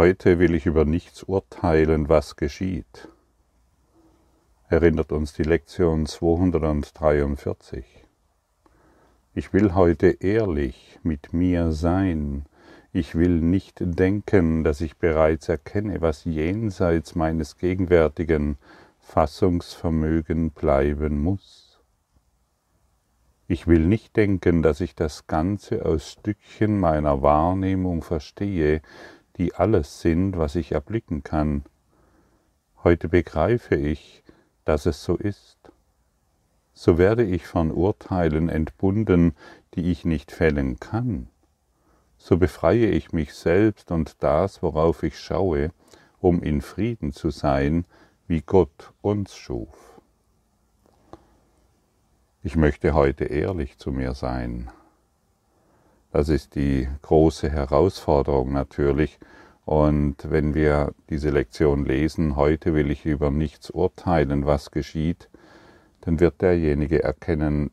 Heute will ich über nichts urteilen, was geschieht. Erinnert uns die Lektion 243. Ich will heute ehrlich mit mir sein. Ich will nicht denken, dass ich bereits erkenne, was jenseits meines gegenwärtigen Fassungsvermögen bleiben muss. Ich will nicht denken, dass ich das Ganze aus Stückchen meiner Wahrnehmung verstehe, die alles sind, was ich erblicken kann. Heute begreife ich, dass es so ist. So werde ich von Urteilen entbunden, die ich nicht fällen kann. So befreie ich mich selbst und das, worauf ich schaue, um in Frieden zu sein, wie Gott uns schuf. Ich möchte heute ehrlich zu mir sein. Das ist die große Herausforderung natürlich. Und wenn wir diese Lektion lesen, heute will ich über nichts urteilen, was geschieht, dann wird derjenige erkennen,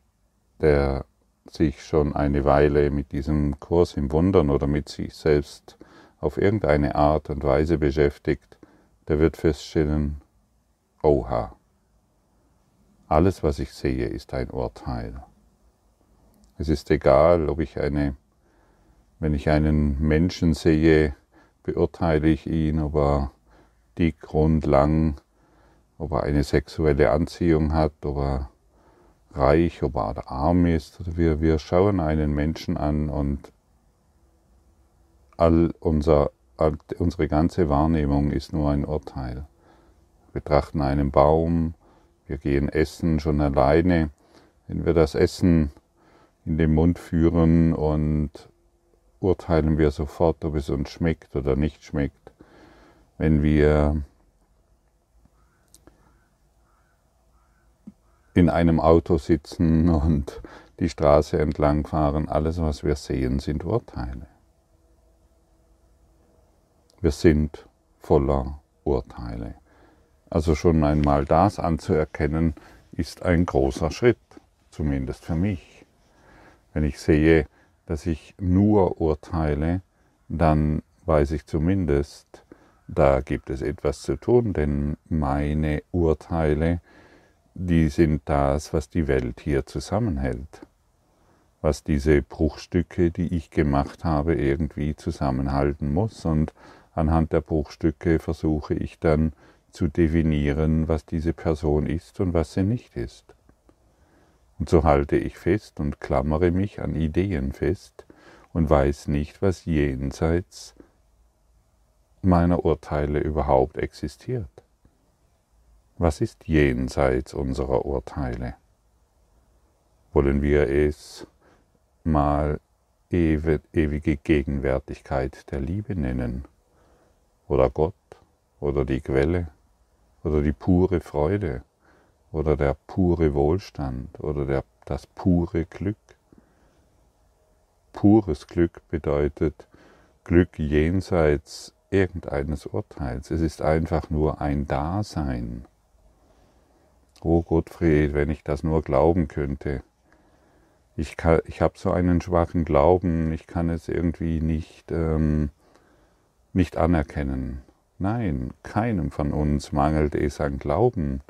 der sich schon eine Weile mit diesem Kurs im Wundern oder mit sich selbst auf irgendeine Art und Weise beschäftigt, der wird feststellen, oha, alles, was ich sehe, ist ein Urteil. Es ist egal, ob ich eine wenn ich einen Menschen sehe, beurteile ich ihn, ob er dick, rund, lang, ob er eine sexuelle Anziehung hat, ob er reich, ob er arm ist. Wir, wir schauen einen Menschen an und all unser, all, unsere ganze Wahrnehmung ist nur ein Urteil. Wir betrachten einen Baum, wir gehen essen schon alleine. Wenn wir das Essen in den Mund führen und urteilen wir sofort, ob es uns schmeckt oder nicht schmeckt. Wenn wir in einem Auto sitzen und die Straße entlang fahren, alles, was wir sehen, sind Urteile. Wir sind voller Urteile. Also schon einmal das anzuerkennen, ist ein großer Schritt, zumindest für mich. Wenn ich sehe, dass ich nur urteile, dann weiß ich zumindest, da gibt es etwas zu tun, denn meine Urteile, die sind das, was die Welt hier zusammenhält, was diese Bruchstücke, die ich gemacht habe, irgendwie zusammenhalten muss. Und anhand der Bruchstücke versuche ich dann zu definieren, was diese Person ist und was sie nicht ist. Und so halte ich fest und klammere mich an Ideen fest und weiß nicht, was jenseits meiner Urteile überhaupt existiert. Was ist jenseits unserer Urteile? Wollen wir es mal ewige Gegenwärtigkeit der Liebe nennen? Oder Gott? Oder die Quelle? Oder die pure Freude? Oder der pure Wohlstand oder der, das pure Glück. Pures Glück bedeutet Glück jenseits irgendeines Urteils. Es ist einfach nur ein Dasein. Oh Gottfried, wenn ich das nur glauben könnte. Ich, ich habe so einen schwachen Glauben, ich kann es irgendwie nicht, ähm, nicht anerkennen. Nein, keinem von uns mangelt es an Glauben.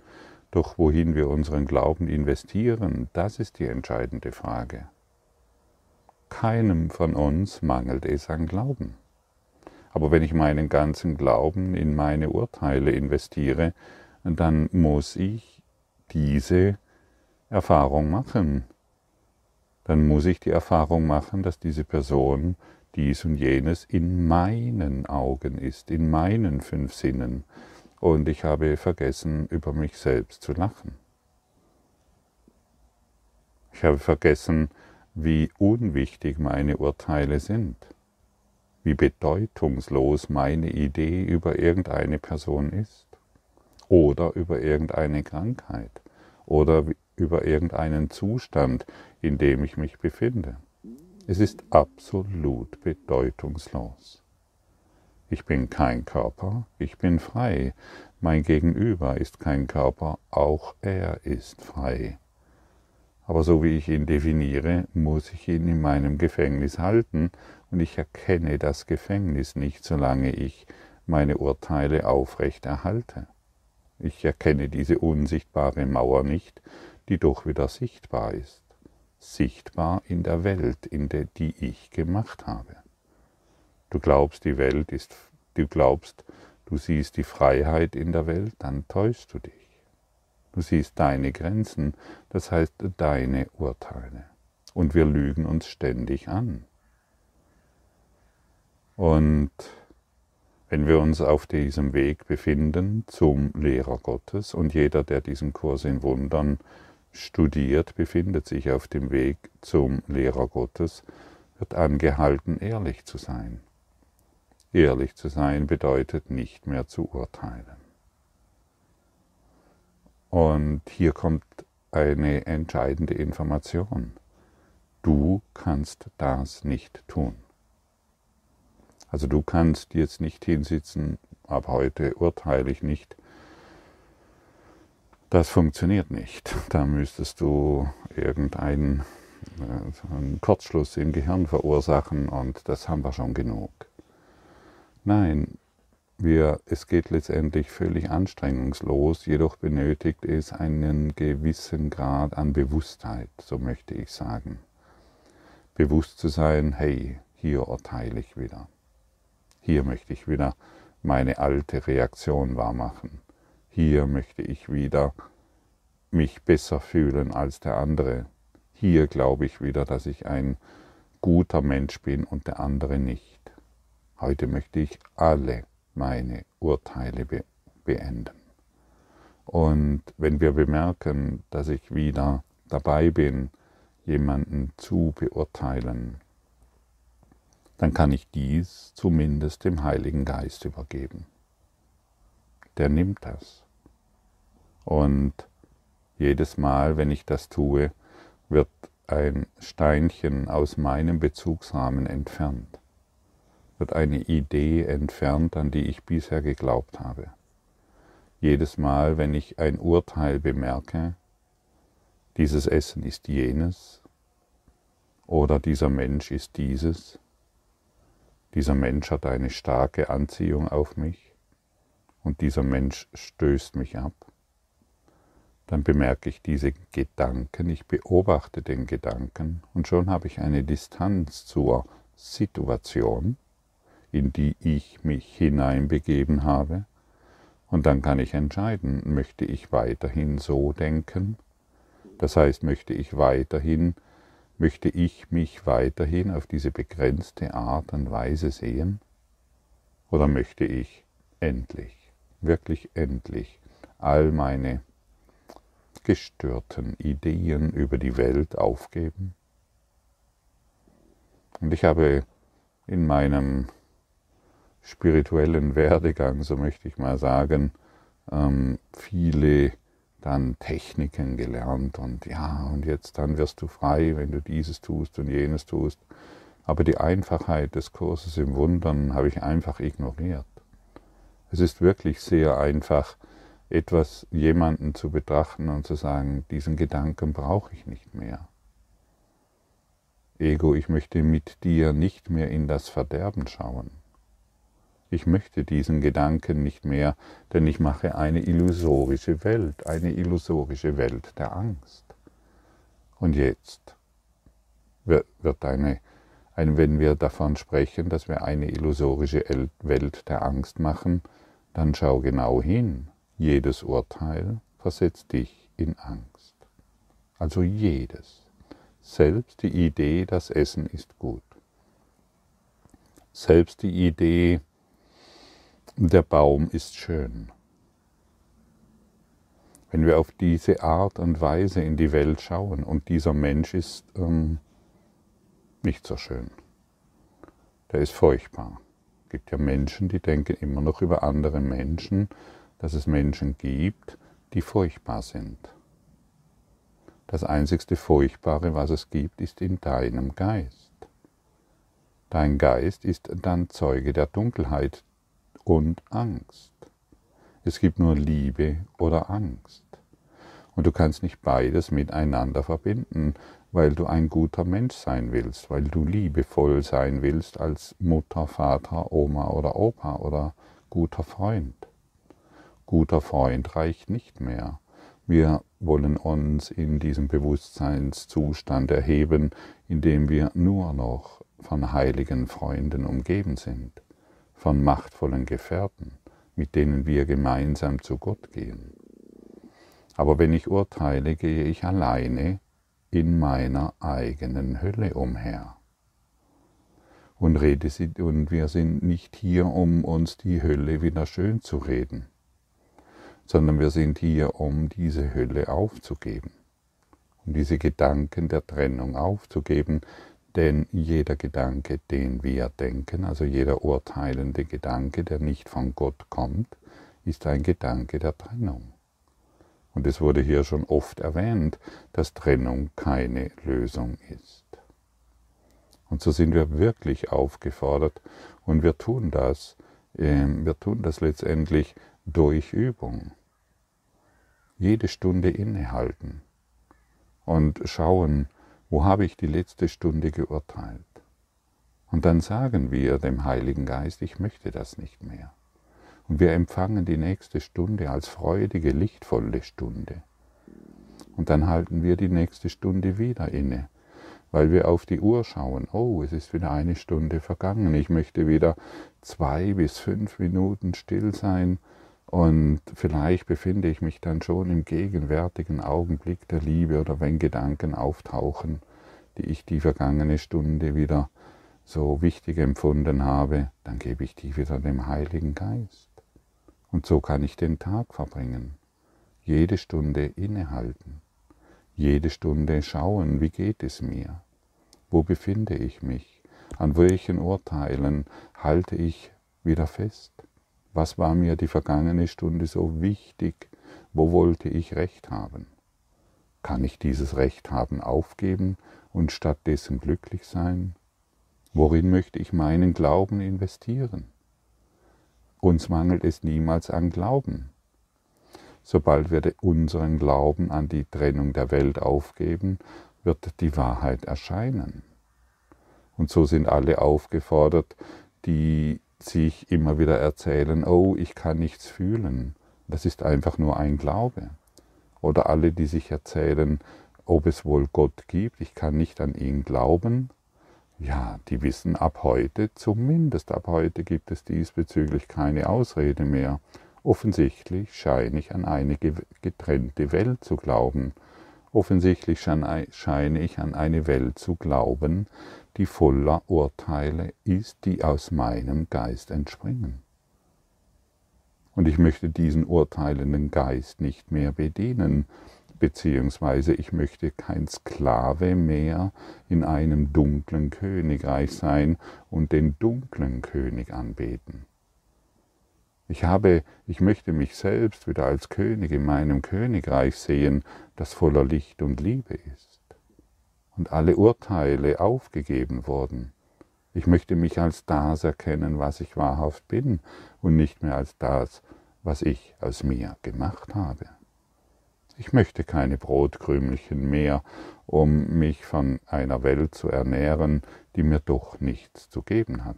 Doch wohin wir unseren Glauben investieren, das ist die entscheidende Frage. Keinem von uns mangelt es an Glauben. Aber wenn ich meinen ganzen Glauben in meine Urteile investiere, dann muss ich diese Erfahrung machen. Dann muss ich die Erfahrung machen, dass diese Person dies und jenes in meinen Augen ist, in meinen fünf Sinnen, und ich habe vergessen, über mich selbst zu lachen. Ich habe vergessen, wie unwichtig meine Urteile sind, wie bedeutungslos meine Idee über irgendeine Person ist oder über irgendeine Krankheit oder über irgendeinen Zustand, in dem ich mich befinde. Es ist absolut bedeutungslos. Ich bin kein Körper, ich bin frei. Mein Gegenüber ist kein Körper, auch er ist frei. Aber so wie ich ihn definiere, muss ich ihn in meinem Gefängnis halten und ich erkenne das Gefängnis nicht, solange ich meine Urteile aufrecht erhalte. Ich erkenne diese unsichtbare Mauer nicht, die doch wieder sichtbar ist. Sichtbar in der Welt, in der die ich gemacht habe. Du glaubst, die Welt ist, du glaubst, du siehst die Freiheit in der Welt, dann täuschst du dich. Du siehst deine Grenzen, das heißt deine Urteile. Und wir lügen uns ständig an. Und wenn wir uns auf diesem Weg befinden zum Lehrer Gottes und jeder, der diesen Kurs in Wundern studiert, befindet sich auf dem Weg zum Lehrer Gottes, wird angehalten, ehrlich zu sein. Ehrlich zu sein bedeutet nicht mehr zu urteilen. Und hier kommt eine entscheidende Information. Du kannst das nicht tun. Also du kannst jetzt nicht hinsitzen, ab heute urteile ich nicht. Das funktioniert nicht. Da müsstest du irgendeinen äh, Kurzschluss im Gehirn verursachen und das haben wir schon genug. Nein, wir, es geht letztendlich völlig anstrengungslos, jedoch benötigt es einen gewissen Grad an Bewusstheit, so möchte ich sagen. Bewusst zu sein, hey, hier urteile ich wieder. Hier möchte ich wieder meine alte Reaktion wahrmachen. Hier möchte ich wieder mich besser fühlen als der andere. Hier glaube ich wieder, dass ich ein guter Mensch bin und der andere nicht. Heute möchte ich alle meine Urteile be beenden. Und wenn wir bemerken, dass ich wieder dabei bin, jemanden zu beurteilen, dann kann ich dies zumindest dem Heiligen Geist übergeben. Der nimmt das. Und jedes Mal, wenn ich das tue, wird ein Steinchen aus meinem Bezugsrahmen entfernt, wird eine Idee entfernt, an die ich bisher geglaubt habe. Jedes Mal, wenn ich ein Urteil bemerke, dieses Essen ist jenes oder dieser Mensch ist dieses, dieser Mensch hat eine starke Anziehung auf mich und dieser Mensch stößt mich ab, dann bemerke ich diese Gedanken, ich beobachte den Gedanken und schon habe ich eine Distanz zur Situation, in die ich mich hineinbegeben habe, und dann kann ich entscheiden, möchte ich weiterhin so denken, das heißt, möchte ich weiterhin Möchte ich mich weiterhin auf diese begrenzte Art und Weise sehen? Oder möchte ich endlich, wirklich endlich, all meine gestörten Ideen über die Welt aufgeben? Und ich habe in meinem spirituellen Werdegang, so möchte ich mal sagen, ähm, viele dann Techniken gelernt und ja, und jetzt dann wirst du frei, wenn du dieses tust und jenes tust. Aber die Einfachheit des Kurses im Wundern habe ich einfach ignoriert. Es ist wirklich sehr einfach, etwas jemanden zu betrachten und zu sagen, diesen Gedanken brauche ich nicht mehr. Ego, ich möchte mit dir nicht mehr in das Verderben schauen. Ich möchte diesen Gedanken nicht mehr, denn ich mache eine illusorische Welt, eine illusorische Welt der Angst. Und jetzt wird eine, ein, wenn wir davon sprechen, dass wir eine illusorische Welt der Angst machen, dann schau genau hin. Jedes Urteil versetzt dich in Angst. Also jedes. Selbst die Idee, das Essen ist gut. Selbst die Idee, der Baum ist schön. Wenn wir auf diese Art und Weise in die Welt schauen und dieser Mensch ist ähm, nicht so schön, der ist furchtbar. Es gibt ja Menschen, die denken immer noch über andere Menschen, dass es Menschen gibt, die furchtbar sind. Das einzigste Furchtbare, was es gibt, ist in deinem Geist. Dein Geist ist dann Zeuge der Dunkelheit, und Angst. Es gibt nur Liebe oder Angst. Und du kannst nicht beides miteinander verbinden, weil du ein guter Mensch sein willst, weil du liebevoll sein willst als Mutter, Vater, Oma oder Opa oder guter Freund. Guter Freund reicht nicht mehr. Wir wollen uns in diesem Bewusstseinszustand erheben, in dem wir nur noch von heiligen Freunden umgeben sind, von machtvollen Gefährten, mit denen wir gemeinsam zu Gott gehen. Aber wenn ich urteile, gehe ich alleine in meiner eigenen Hölle umher. Und, rede und wir sind nicht hier, um uns die Hölle wieder schön zu reden sondern wir sind hier, um diese Hülle aufzugeben, um diese Gedanken der Trennung aufzugeben, denn jeder Gedanke, den wir denken, also jeder urteilende Gedanke, der nicht von Gott kommt, ist ein Gedanke der Trennung. Und es wurde hier schon oft erwähnt, dass Trennung keine Lösung ist. Und so sind wir wirklich aufgefordert und wir tun das, ähm, wir tun das letztendlich durch Übung. Jede Stunde innehalten und schauen, wo habe ich die letzte Stunde geurteilt. Und dann sagen wir dem Heiligen Geist, ich möchte das nicht mehr. Und wir empfangen die nächste Stunde als freudige, lichtvolle Stunde. Und dann halten wir die nächste Stunde wieder inne, weil wir auf die Uhr schauen. Oh, es ist wieder eine Stunde vergangen. Ich möchte wieder zwei bis fünf Minuten still sein und vielleicht befinde ich mich dann schon im gegenwärtigen Augenblick der Liebe oder wenn Gedanken auftauchen, die ich die vergangene Stunde wieder so wichtig empfunden habe, dann gebe ich die wieder dem Heiligen Geist. Und so kann ich den Tag verbringen. Jede Stunde innehalten. Jede Stunde schauen, wie geht es mir? Wo befinde ich mich? An welchen Urteilen halte ich wieder fest? Was war mir die vergangene Stunde so wichtig? Wo wollte ich Recht haben? Kann ich dieses Recht haben aufgeben und stattdessen glücklich sein? Worin möchte ich meinen Glauben investieren? Uns mangelt es niemals an Glauben. Sobald wir unseren Glauben an die Trennung der Welt aufgeben, wird die Wahrheit erscheinen. Und so sind alle aufgefordert, die sich immer wieder erzählen, oh, ich kann nichts fühlen. Das ist einfach nur ein Glaube. Oder alle, die sich erzählen, ob es wohl Gott gibt, ich kann nicht an ihn glauben. Ja, die wissen ab heute, zumindest ab heute gibt es diesbezüglich keine Ausrede mehr. Offensichtlich scheine ich an eine getrennte Welt zu glauben. Offensichtlich scheine ich an eine Welt zu glauben, die voller Urteile ist, die aus meinem Geist entspringen. Und ich möchte diesen urteilenden Geist nicht mehr bedienen, beziehungsweise ich möchte kein Sklave mehr in einem dunklen Königreich sein und den dunklen König anbeten. Ich habe, ich möchte mich selbst wieder als König in meinem Königreich sehen, das voller Licht und Liebe ist und alle Urteile aufgegeben wurden. Ich möchte mich als das erkennen, was ich wahrhaft bin und nicht mehr als das, was ich aus mir gemacht habe. Ich möchte keine Brotkrümelchen mehr, um mich von einer Welt zu ernähren, die mir doch nichts zu geben hat.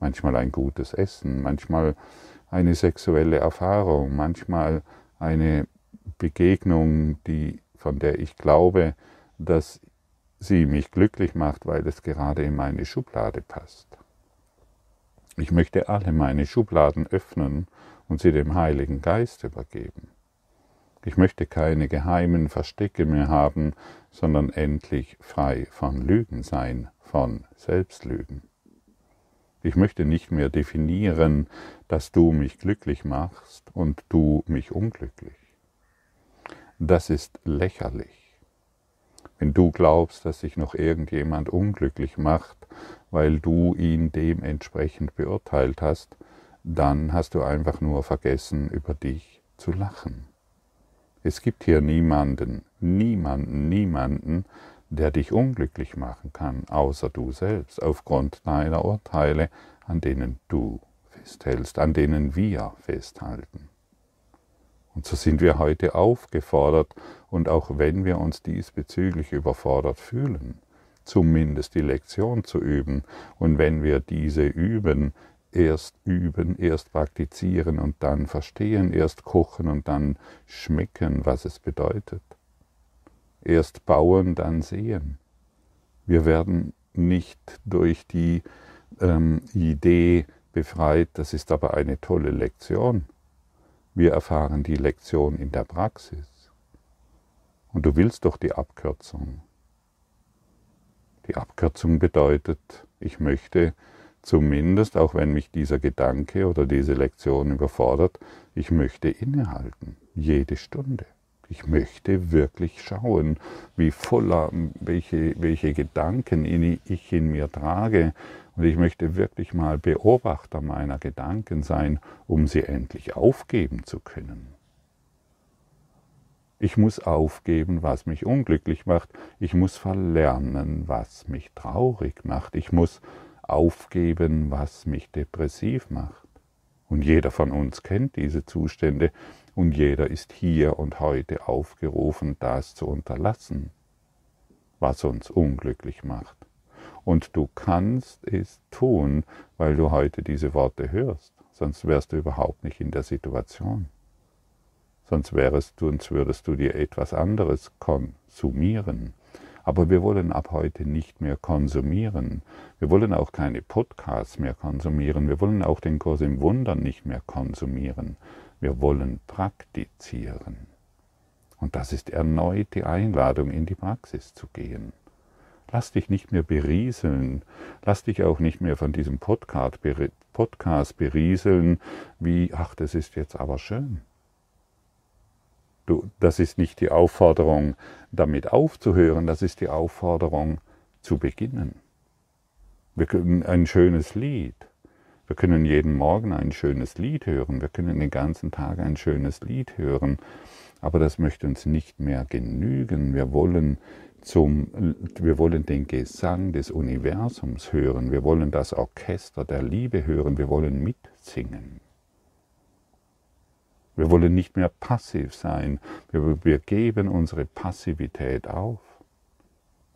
Manchmal ein gutes Essen, manchmal eine sexuelle Erfahrung, manchmal eine Begegnung, die, von der ich glaube, dass sie mich glücklich macht, weil es gerade in meine Schublade passt. Ich möchte alle meine Schubladen öffnen und sie dem Heiligen Geist übergeben. Ich möchte keine geheimen Verstecke mehr haben, sondern endlich frei von Lügen sein, von Selbstlügen. Ich möchte nicht mehr definieren, dass du mich glücklich machst und du mich unglücklich. Das ist lächerlich. Wenn du glaubst, dass sich noch irgendjemand unglücklich macht, weil du ihn dementsprechend beurteilt hast, dann hast du einfach nur vergessen, über dich zu lachen. Es gibt hier niemanden, niemanden, niemanden, der dich unglücklich machen kann, außer du selbst, aufgrund deiner Urteile, an denen du festhältst, an denen wir festhalten. Und so sind wir heute aufgefordert, und auch wenn wir uns diesbezüglich überfordert fühlen, zumindest die Lektion zu üben. Und wenn wir diese üben, erst üben, erst praktizieren und dann verstehen, erst kochen und dann schmecken, was es bedeutet. Erst bauen, dann sehen. Wir werden nicht durch die ähm, Idee befreit, das ist aber eine tolle Lektion. Wir erfahren die Lektion in der Praxis. Und du willst doch die Abkürzung. Die Abkürzung bedeutet, ich möchte zumindest, auch wenn mich dieser Gedanke oder diese Lektion überfordert, ich möchte innehalten, jede Stunde. Ich möchte wirklich schauen, wie voller, welche, welche Gedanken ich in mir trage. Und ich möchte wirklich mal Beobachter meiner Gedanken sein, um sie endlich aufgeben zu können. Ich muss aufgeben, was mich unglücklich macht. Ich muss verlernen, was mich traurig macht. Ich muss aufgeben, was mich depressiv macht. Und jeder von uns kennt diese Zustände und jeder ist hier und heute aufgerufen, das zu unterlassen, was uns unglücklich macht. Und du kannst es tun, weil du heute diese Worte hörst, sonst wärst du überhaupt nicht in der Situation. Sonst wärest du, sonst würdest du dir etwas anderes konsumieren. Aber wir wollen ab heute nicht mehr konsumieren. Wir wollen auch keine Podcasts mehr konsumieren. Wir wollen auch den Kurs im Wunder nicht mehr konsumieren. Wir wollen praktizieren. Und das ist erneut die Einladung, in die Praxis zu gehen. Lass dich nicht mehr berieseln. Lass dich auch nicht mehr von diesem Podcast, berieseln, wie, ach, das ist jetzt aber schön. Du, das ist nicht die Aufforderung, damit aufzuhören, das ist die Aufforderung, zu beginnen. Ein schönes Lied. Wir können jeden Morgen ein schönes Lied hören. Wir können den ganzen Tag ein schönes Lied hören. Aber das möchte uns nicht mehr genügen. Wir wollen, zum, wir wollen den Gesang des Universums hören. Wir wollen das Orchester der Liebe hören. Wir wollen mitsingen. Wir wollen nicht mehr passiv sein. Wir, wir geben unsere Passivität auf.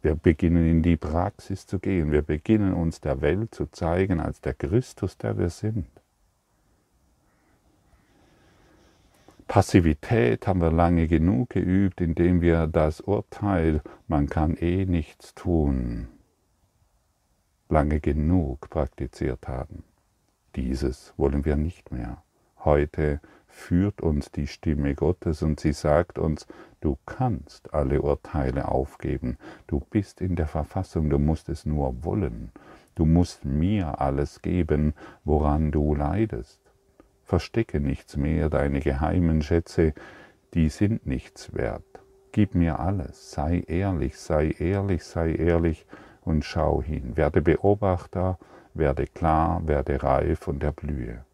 Wir beginnen in die Praxis zu gehen. Wir beginnen uns der Welt zu zeigen als der Christus, der wir sind. Passivität haben wir lange genug geübt, indem wir das Urteil, man kann eh nichts tun, lange genug praktiziert haben. Dieses wollen wir nicht mehr. Heute führt uns die Stimme Gottes und sie sagt uns, du kannst alle Urteile aufgeben, du bist in der Verfassung, du musst es nur wollen, du musst mir alles geben, woran du leidest. Verstecke nichts mehr, deine geheimen Schätze, die sind nichts wert. Gib mir alles, sei ehrlich, sei ehrlich, sei ehrlich und schau hin. Werde Beobachter, werde klar, werde reif und erblühe.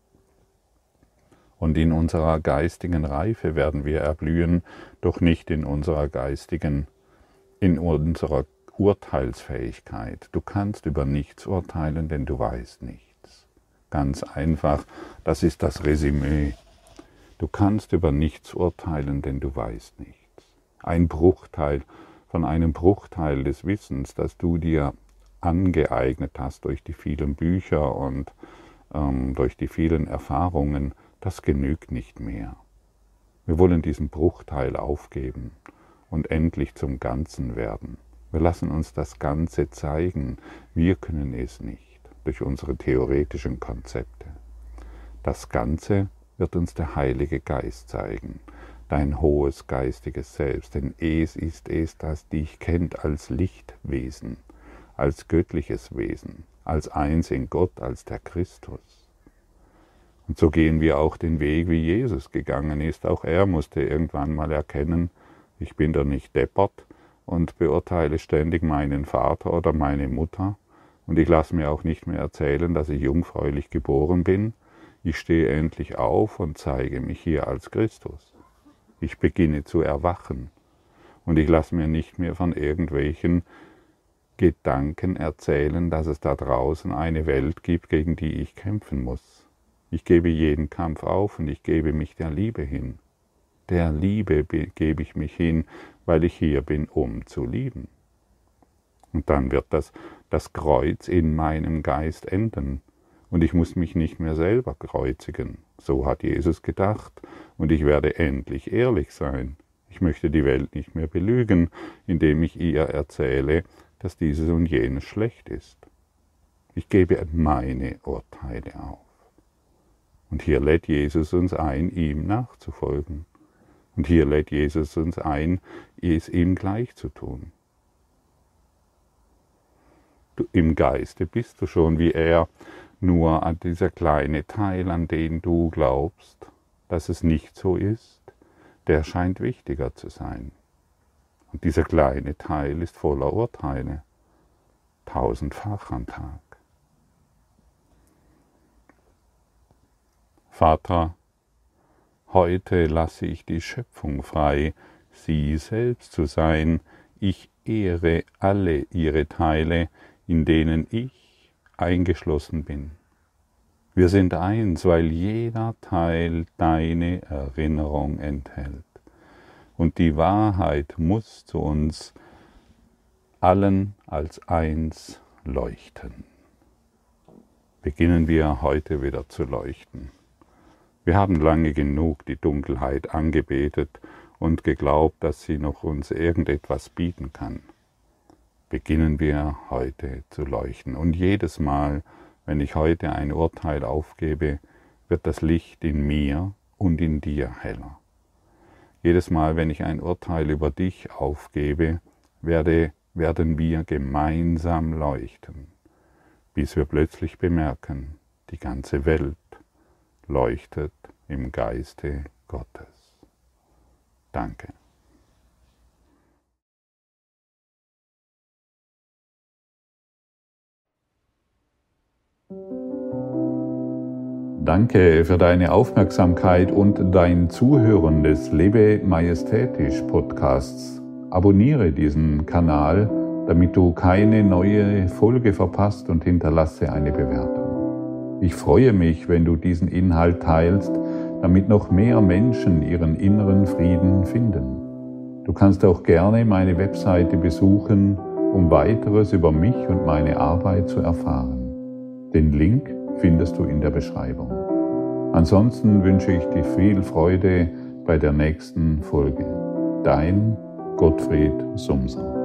Und in unserer geistigen Reife werden wir erblühen, doch nicht in unserer geistigen, in unserer Urteilsfähigkeit. Du kannst über nichts urteilen, denn du weißt nichts. Ganz einfach, das ist das Resümee. Du kannst über nichts urteilen, denn du weißt nichts. Ein Bruchteil von einem Bruchteil des Wissens, das du dir angeeignet hast durch die vielen Bücher und ähm, durch die vielen Erfahrungen, das genügt nicht mehr. Wir wollen diesen Bruchteil aufgeben und endlich zum Ganzen werden. Wir lassen uns das Ganze zeigen. Wir können es nicht durch unsere theoretischen Konzepte. Das Ganze wird uns der Heilige Geist zeigen, dein hohes geistiges Selbst, denn es ist es, das dich kennt als Lichtwesen, als göttliches Wesen, als eins in Gott, als der Christus. Und so gehen wir auch den Weg, wie Jesus gegangen ist. Auch er musste irgendwann mal erkennen, ich bin da nicht deppert und beurteile ständig meinen Vater oder meine Mutter. Und ich lasse mir auch nicht mehr erzählen, dass ich jungfräulich geboren bin. Ich stehe endlich auf und zeige mich hier als Christus. Ich beginne zu erwachen. Und ich lasse mir nicht mehr von irgendwelchen Gedanken erzählen, dass es da draußen eine Welt gibt, gegen die ich kämpfen muss. Ich gebe jeden Kampf auf und ich gebe mich der Liebe hin. der Liebe gebe ich mich hin, weil ich hier bin, um zu lieben. Und dann wird das, das Kreuz in meinem Geist enden. Und ich muss mich nicht mehr selber kreuzigen. So hat Jesus gedacht. Und ich werde endlich ehrlich sein. Ich möchte die Welt nicht mehr belügen, indem ich ihr erzähle, dass dieses und jenes schlecht ist. Ich gebe meine Urteile auf. Und hier lädt Jesus uns ein, ihm nachzufolgen. Und hier lädt Jesus uns ein, es ihm gleich zu tun. Du, Im Geiste bist du schon wie er, nur an dieser kleine Teil, an den du glaubst, dass es nicht so ist, der scheint wichtiger zu sein. Und dieser kleine Teil ist voller Urteile, tausendfach am Tag. Vater, heute lasse ich die Schöpfung frei, sie selbst zu sein, ich ehre alle ihre Teile, in denen ich eingeschlossen bin. Wir sind eins, weil jeder Teil deine Erinnerung enthält. Und die Wahrheit muss zu uns allen als eins leuchten. Beginnen wir heute wieder zu leuchten. Wir haben lange genug die Dunkelheit angebetet und geglaubt, dass sie noch uns irgendetwas bieten kann. Beginnen wir heute zu leuchten. Und jedes Mal, wenn ich heute ein Urteil aufgebe, wird das Licht in mir und in dir heller. Jedes Mal, wenn ich ein Urteil über dich aufgebe, werde, werden wir gemeinsam leuchten, bis wir plötzlich bemerken, die ganze Welt leuchtet im Geiste Gottes. Danke. Danke für deine Aufmerksamkeit und dein Zuhören des Lebe Majestätisch Podcasts. Abonniere diesen Kanal, damit du keine neue Folge verpasst und hinterlasse eine Bewertung. Ich freue mich, wenn du diesen Inhalt teilst, damit noch mehr Menschen ihren inneren Frieden finden. Du kannst auch gerne meine Webseite besuchen, um weiteres über mich und meine Arbeit zu erfahren. Den Link findest du in der Beschreibung. Ansonsten wünsche ich dir viel Freude bei der nächsten Folge. Dein Gottfried Sumser.